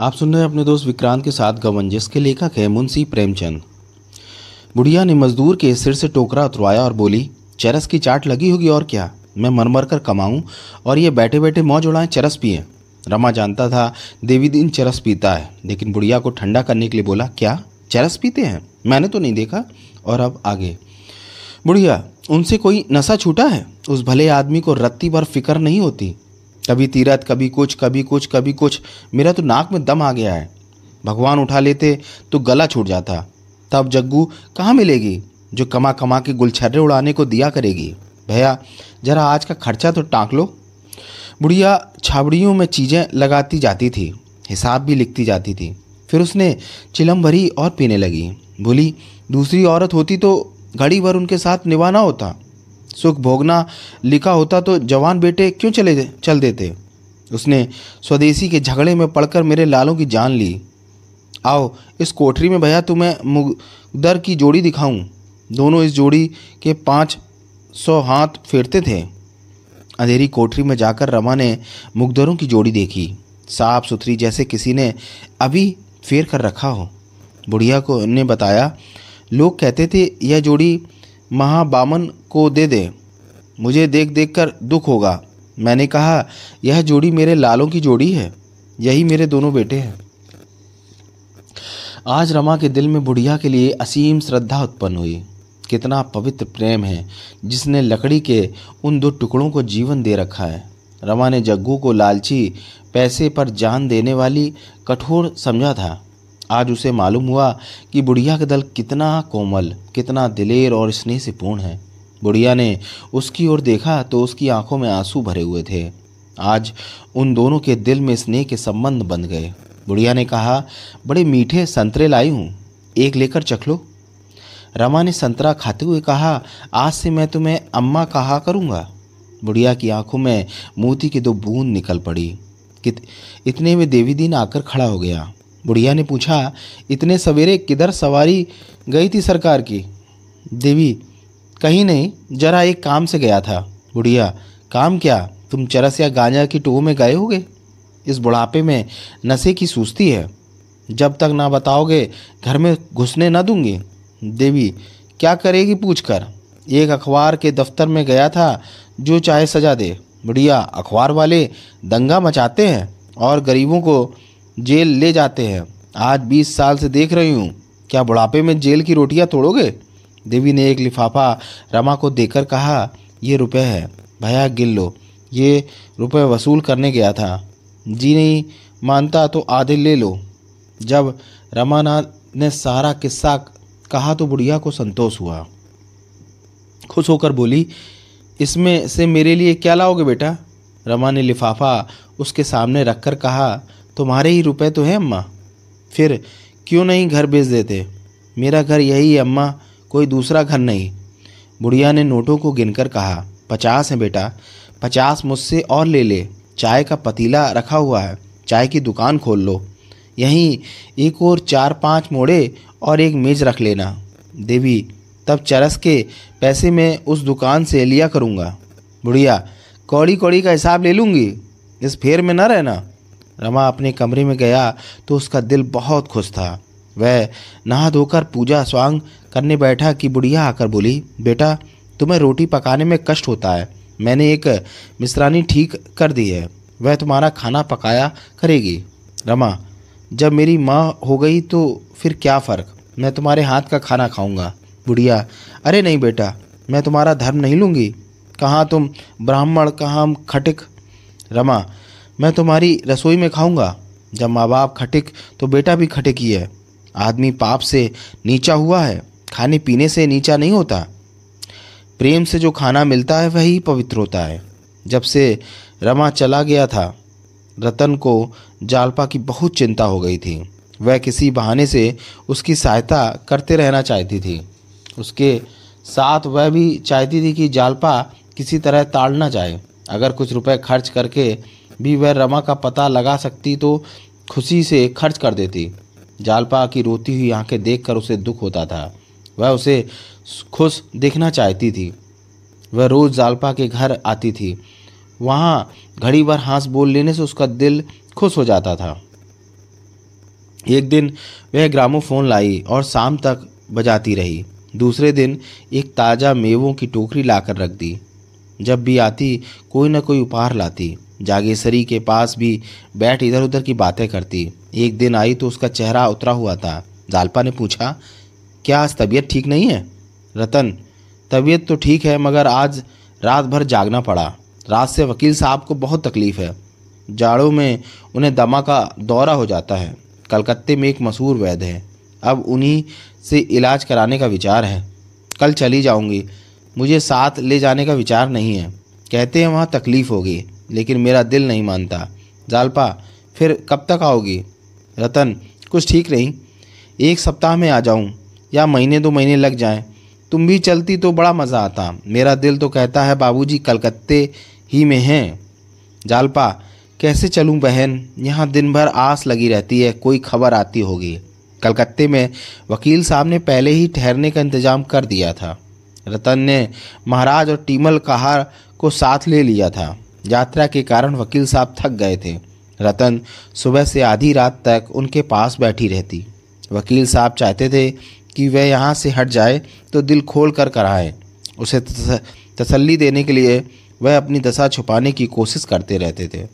आप सुन रहे हैं अपने दोस्त विक्रांत के साथ गवन जिसके लेखक है मुंशी प्रेमचंद। बुढ़िया ने मजदूर के सिर से टोकरा उतरवाया और बोली, चरस की चाट लगी होगी और क्या? मैं मर मर कर कमाऊँ और ये बैठे बैठे मौज उड़ाएँ, चरस पिए। रमा जानता था, देवी दिन चरस पीता है, लेकिन बुढ़िया को ठंडा करने के लिए बोला, क्या? चरस पीते हैं? मैंने तो नहीं देखा। और अब आगे, बुढ़िया, उनसे कोई नशा छूटा है? उस भले आदमी को रत्ती भर फ़िक्र नहीं होती। कभी तीरथ, कभी कुछ कभी कुछ कभी कुछ। मेरा तो नाक में दम आ गया है। भगवान उठा लेते तो गला छूट जाता। तब जग्गू, कहाँ मिलेगी? जो कमा कमा के गुलछर्रे उड़ाने को दिया करेगी। भैया, जरा आज का खर्चा तो टाँक लो। बुढ़िया छाबड़ियों में चीज़ें लगाती जाती थी, हिसाब भी लिखती जाती थी। फिर उसने चिलम भरी और पीने लगी। बोली, दूसरी औरत होती तो घड़ी भर उनके साथ निभाना होता। सुख भोगना लिखा होता तो जवान बेटे क्यों चले चल देते? उसने स्वदेशी के झगड़े में पड़कर मेरे लालों की जान ली। आओ, इस कोठरी में भैया तुम्हें मुगदर की जोड़ी दिखाऊँ। दोनों इस जोड़ी के पाँच सौ हाथ फेरते थे। अंधेरी कोठरी में जाकर रमा ने मुगदरों की जोड़ी देखी। साफ़ सुथरी जैसे किसी ने अभी फेर कर रखा हो। बुढ़िया को ने बताया, लोग कहते थे, यह जोड़ी महाबामन को दे दे। मुझे देख देख कर दुख होगा। मैंने कहा, यह जोड़ी मेरे लालों की जोड़ी है। यही मेरे दोनों बेटे हैं। आज रमा के दिल में बुढ़िया के लिए असीम श्रद्धा उत्पन्न हुई। कितना पवित्र प्रेम है, जिसने लकड़ी के उन दो टुकड़ों को जीवन दे रखा है। रमा ने जग्गू को लालची पैसे पर जान देने वाली कठोर समझा था। आज उसे मालूम हुआ कि बुढ़िया का दल कितना कोमल, कितना दिलेर और स्नेह से पूर्ण है। बुढ़िया ने उसकी ओर देखा तो उसकी आँखों में आँसू भरे हुए थे। आज उन दोनों के दिल में स्नेह के संबंध बन गए। बुढ़िया ने कहा, बड़े मीठे संतरे लाई हूँ, एक लेकर चख लो। रमा ने संतरा खाते हुए कहा, आज से मैं तुम्हें अम्मा कहा करूँगा। बुढ़िया की आँखों में मोती की दो बूंद निकल पड़ी। कित, इतने में देवी दिन आकर खड़ा हो गया। बुढ़िया ने पूछा, इतने सवेरे किधर सवारी गई थी सरकार की? देवी, कहीं नहीं, जरा एक काम से गया था। बुढ़िया, काम क्या? तुम चरस या गांजा की टोह में गए होगे? इस बुढ़ापे में नशे की सूस्ती है। जब तक ना बताओगे, घर में घुसने ना दूँगी। देवी, क्या करेगी पूछकर? एक अखबार के दफ्तर में गया था, जो चाहे सजा दे। बुढ़िया, अखबार वाले दंगा मचाते हैं और गरीबों को जेल ले जाते हैं। आज बीस साल से देख रही हूँ। क्या बुढ़ापे में जेल की रोटियाँ तोड़ोगे? देवी ने एक लिफाफा रमा को देकर कहा, ये रुपए है। भैया, गिन लो। ये रुपए वसूल करने गया था। जी नहीं, मानता तो आधे ले लो। जब रमानाथ ने सारा किस्सा कहा तो बुढ़िया को संतोष हुआ। खुश होकर बोली, इसमें से मेरे लिए क्या लाओगे बेटा? रमा ने लिफाफा उसके सामने रखकर कहा तुम्हारे ही रुपए तो हैं, अम्मा। फिर क्यों नहीं घर भेज देते? मेरा घर यही है, अम्मा, कोई दूसरा घर नहीं। बुढ़िया ने नोटों को गिनकर कहा, पचास है बेटा, पचास मुझसे और ले ले। चाय का पतीला रखा हुआ है, चाय की दुकान खोल लो। यहीं एक और चार पाँच मोड़े और एक मेज रख लेना। देवी, तब चरस के पैसे मैं उस दुकान से लिया करूँगा। बुढ़िया कौड़ी कौड़ी का हिसाब ले लूँगी? इस फेर में न रहना। रमा अपने कमरे में गया तो उसका दिल बहुत खुश था। वह नहा धोकर पूजा स्वांग करने बैठा कि बुढ़िया आकर बोली, बेटा, तुम्हें रोटी पकाने में कष्ट होता है। मैंने एक मिश्रानी ठीक कर दी है। वह तुम्हारा खाना पकाया करेगी। रमा, जब मेरी माँ हो गई तो फिर क्या फ़र्क? मैं तुम्हारे हाथ का खाना खाऊँगा। बुढ़िया, अरे नहीं बेटा, मैं तुम्हारा धर्म नहीं लूँगी। कहाँ तुम ब्राह्मण, कहाँ खटिक? रमा मैं तुम्हारी रसोई में खाऊँगा। जब माँ बाप खटिक तो बेटा भी खटिक ही है। आदमी पाप से नीचा हुआ है, खाने पीने से नीचा नहीं होता। प्रेम से जो खाना मिलता है, वही पवित्र होता है। जब से रमा चला गया था, रतन को जालपा की बहुत चिंता हो गई थी। वह किसी बहाने से उसकी सहायता करते रहना चाहती थी। उसके साथ वह भी चाहती थी कि जालपा किसी तरह ताड़ ना जाए। अगर कुछ रुपए खर्च करके भी वह रमा का पता लगा सकती तो खुशी से खर्च कर देती। जालपा की रोती हुई आँखें देखकर उसे दुख होता था। वह उसे खुश देखना चाहती थी। वह रोज़ जालपा के घर आती थी। वहाँ घड़ी भर हाँस बोल लेने से उसका दिल खुश हो जाता था। एक दिन वह ग्रामोफोन लाई और शाम तक बजाती रही। दूसरे दिन एक ताज़ा मेवों की टोकरी लाकर रख दी। जब भी आती, कोई ना कोई उपहार लाती। जागेश्वरी के पास भी बैठ इधर उधर की बातें करती। एक दिन आई तो उसका चेहरा उतरा हुआ था। जालपा ने पूछा, क्या आज तबीयत ठीक नहीं है? रतन, तबीयत तो ठीक है, मगर आज रात भर जागना पड़ा। रात से वकील साहब को बहुत तकलीफ़ है। जाड़ों में उन्हें दमा का दौरा हो जाता है। कलकत्ते में एक मशहूर वैद्य है। अब उन्हीं से इलाज कराने का विचार है। कल चली जाऊँगी। मुझे साथ ले जाने का विचार नहीं है। कहते हैं वहाँ तकलीफ़ होगी। लेकिन मेरा दिल नहीं मानता। जालपा, फिर कब तक आओगी? रतन, कुछ ठीक नहीं। एक सप्ताह में आ जाऊँ, या महीने दो महीने लग जाएँ। तुम भी चलती तो बड़ा मज़ा आता। मेरा दिल तो कहता है, बाबूजी, कलकत्ते ही में हैं। जालपा, कैसे चलूँ बहन? यहाँ दिन भर आस लगी रहती है, कोई खबर आती होगी। कलकत्ते में वकील साहब ने पहले ही ठहरने का इंतज़ाम कर दिया था। रतन ने महाराज और टीमल कहार को साथ ले लिया था। यात्रा के कारण वकील साहब थक गए थे। रतन सुबह से आधी रात तक उनके पास बैठी रहती। वकील साहब चाहते थे कि वह यहाँ से हट जाए तो दिल खोल कर कराए। उसे तसल्ली देने के लिए वह अपनी दशा छुपाने की कोशिश करते रहते थे।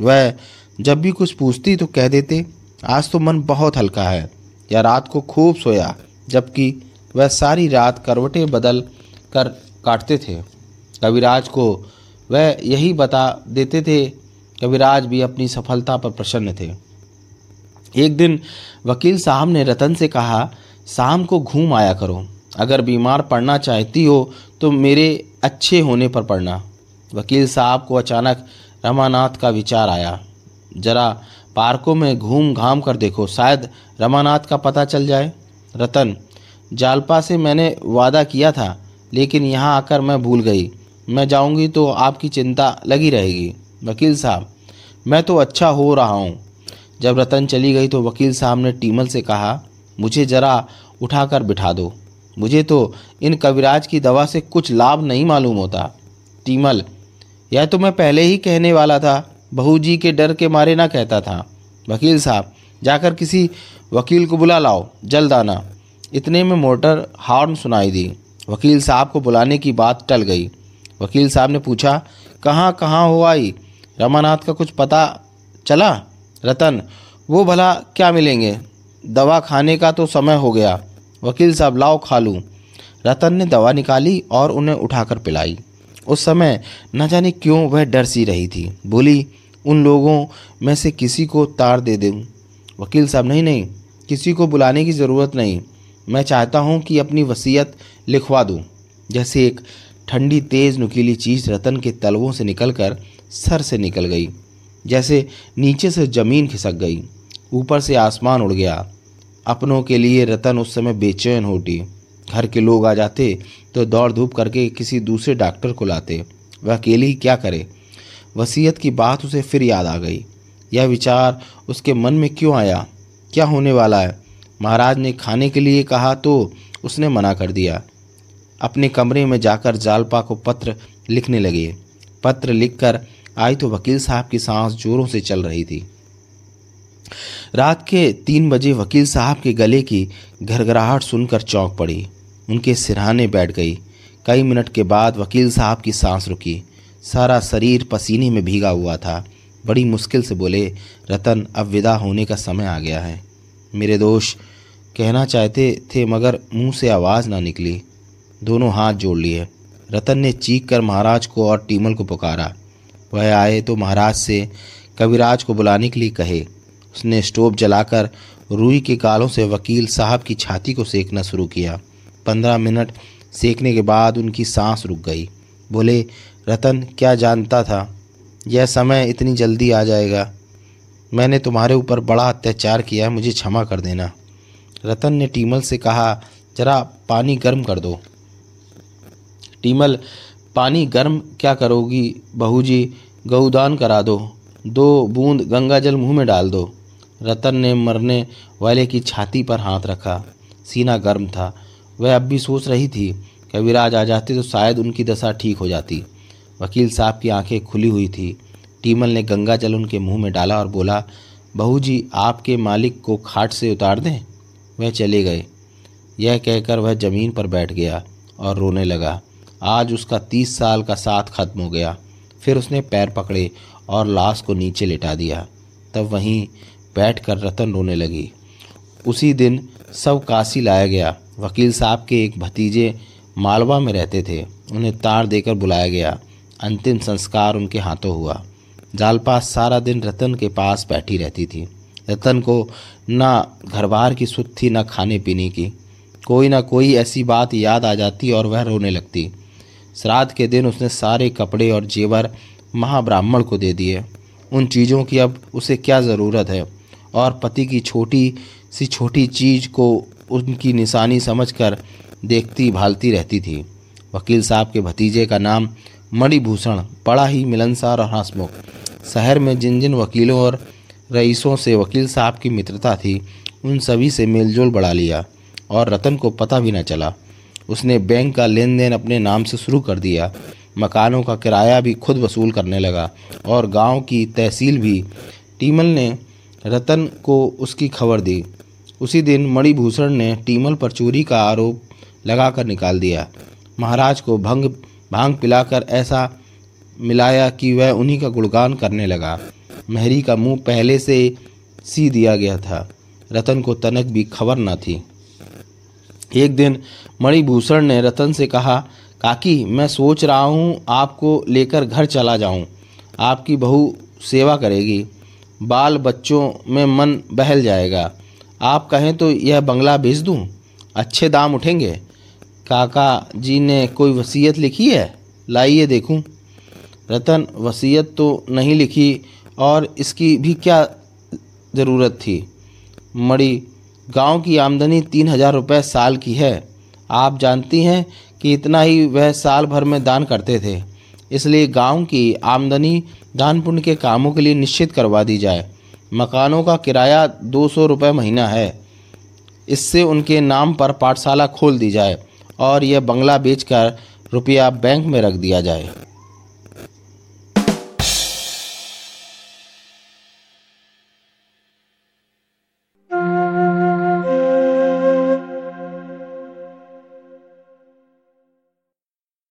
वह, जब भी कुछ पूछती तो कह देते, आज तो मन बहुत हल्का है, या रात को खूब सोया। जबकि वह सारी रात करवटें बदल कर काटते थे। कविराज को वह यही बता देते थे कविराज भी अपनी सफलता पर प्रसन्न थे। एक दिन वकील साहब ने रतन से कहा, शाम को घूम आया करो। अगर बीमार पड़ना चाहती हो तो मेरे अच्छे होने पर पड़ना। वकील साहब को अचानक रमानाथ का विचार आया। जरा पार्कों में घूम घाम कर देखो, शायद रमानाथ का पता चल जाए। रतन, जालपा से मैंने वादा किया था, लेकिन यहाँ आकर मैं भूल गई। मैं जाऊँगी तो आपकी चिंता लगी रहेगी। वकील साहब, मैं तो अच्छा हो रहा हूँ। जब रतन चली गई तो वकील साहब ने टीमल से कहा, मुझे ज़रा उठाकर बिठा दो। मुझे तो इन कविराज की दवा से कुछ लाभ नहीं मालूम होता। टीमल, यह तो मैं पहले ही कहने वाला था बहू जी के डर के मारे ना कहता था। वकील साहब, जाकर किसी वकील को बुला लाओ, जल्द आना। इतने में मोटर हॉर्न सुनाई दी। वकील साहब को बुलाने की बात टल गई। वकील साहब ने पूछा, कहाँ कहाँ हो आई? रमानाथ का कुछ पता चला? रतन, वो भला क्या मिलेंगे? दवा खाने का तो समय हो गया। वकील साहब, लाओ खा लूँ रतन ने दवा निकाली और उन्हें उठाकर पिलाई। उस समय न जाने क्यों वह डर सी रही थी। बोली, उन लोगों में से किसी को तार दे दूँ? वकील साहब, नहीं नहीं, किसी को बुलाने की ज़रूरत नहीं। मैं चाहता हूँ कि अपनी वसीयत लिखवा दूँ। जैसे एक ठंडी तेज़ नुकीली चीज़ रतन के तलवों से निकलकर सर से निकल गई, जैसे नीचे से ज़मीन खिसक गई। ऊपर से आसमान उड़ गया। अपनों के लिए रतन उस समय बेचैन होती। घर के लोग आ जाते तो दौड़ धूप करके किसी दूसरे डॉक्टर को लाते। वह अकेली क्या करे? वसीयत की बात उसे फिर याद आ गई। यह विचार उसके मन में क्यों आया? क्या होने वाला है? महाराज ने खाने के लिए कहा तो उसने मना कर दिया। अपने कमरे में जाकर जालपा को पत्र लिखने लगे। पत्र लिखकर आई तो वकील साहब की सांस जोरों से चल रही थी। रात के तीन बजे वकील साहब के गले की घरघराहट सुनकर चौंक पड़ी। उनके सिरहाने बैठ गई। कई मिनट के बाद वकील साहब की सांस रुकी। सारा शरीर पसीने में भीगा हुआ था। बड़ी मुश्किल से बोले, रतन, अब विदा होने का समय आ गया है। मेरे दोष कहना चाहते थे मगर मुँह से आवाज़ ना निकली। दोनों हाथ जोड़ लिए। रतन ने चीख कर महाराज को और टीमल को पुकारा। वह आए तो महाराज से कविराज को बुलाने के लिए कहे। उसने स्टोव जलाकर रूई के कालों से वकील साहब की छाती को सेकना शुरू किया। पंद्रह मिनट सेकने के बाद उनकी सांस रुक गई। बोले, रतन, क्या जानता था? यह समय इतनी जल्दी आ जाएगा। मैंने तुम्हारे ऊपर बड़ा अत्याचार किया है, मुझे क्षमा कर देना। रतन ने टीमल से कहा, जरा पानी गर्म कर दो। टीमल पानी गर्म क्या करोगी बहू जी गऊदान करा दो। दो बूंद गंगा जल मुँह में डाल दो। रतन ने मरने वाले की छाती पर हाथ रखा। सीना गर्म था। वह अब भी सोच रही थी कविराज आ जाते तो शायद उनकी दशा ठीक हो जाती। वकील साहब की आँखें खुली हुई थी। टीमल ने गंगा जल उनके मुँह में डाला और बोला बहू जी आपके मालिक को खाट से उतार दें? वह चले गए। यह कहकर वह ज़मीन पर बैठ गया और रोने लगा। आज उसका तीस साल का साथ खत्म हो गया। फिर उसने पैर पकड़े और लाश को नीचे लिटा दिया। तब वहीं बैठकर रतन रोने लगी। उसी दिन सब काशी लाया गया। वकील साहब के एक भतीजे मालवा में रहते थे। उन्हें तार देकर बुलाया गया। अंतिम संस्कार उनके हाथों हुआ। जालपा सारा दिन रतन के पास बैठी रहती थी। रतन को ना घर बार की सुध थी ना खाने पीने की। कोई ना कोई ऐसी बात याद आ जाती और वह रोने लगती। श्राद्ध के दिन उसने सारे कपड़े और जेवर महाब्राह्मण को दे दिए। उन चीज़ों की अब उसे क्या ज़रूरत है? और पति की छोटी सी छोटी चीज़ को उनकी निशानी समझकर देखती भालती रहती थी। वकील साहब के भतीजे का नाम मणिभूषण, बड़ा ही मिलनसार और हंसमुख। शहर में जिन जिन वकीलों और रईसों से वकील साहब की मित्रता थी, उन सभी से मेलजोल बढ़ा लिया और रतन को पता भी न चला। उसने बैंक का लेन देन अपने नाम से शुरू कर दिया। मकानों का किराया भी खुद वसूल करने लगा और गाँव की तहसील भी। टीमल ने रतन को उसकी खबर दी। उसी दिन मणिभूषण ने टीमल पर चोरी का आरोप लगाकर निकाल दिया। महाराज को भंग, भाँग पिलाकर ऐसा मिलाया कि वह उन्हीं का गुणगान करने लगा। महरी का मुँह पहले से सी दिया गया था। रतन को तनक भी खबर न थी। एक दिन मणिभूषण ने रतन से कहा, काकी, मैं सोच रहा हूँ आपको लेकर घर चला जाऊँ। आपकी बहू सेवा करेगी। बाल बच्चों में मन बहल जाएगा। आप कहें तो यह बंगला भेज दूँ? अच्छे दाम उठेंगे। काका जी ने कोई वसीयत लिखी है? लाइए देखूँ। रतन, वसीयत तो नहीं लिखी और इसकी भी क्या ज़रूरत थी? मड़ी गाँव की आमदनी तीन हज़ार रुपये साल की है। आप जानती हैं कि इतना ही वह साल भर में दान करते थे। इसलिए गाँव की आमदनी दान पुण्य के कामों के लिए निश्चित करवा दी जाए। मकानों का किराया दो सौ रुपये महीना है। इससे उनके नाम पर पाठशाला खोल दी जाए और यह बंगला बेचकर रुपया बैंक में रख दिया जाए।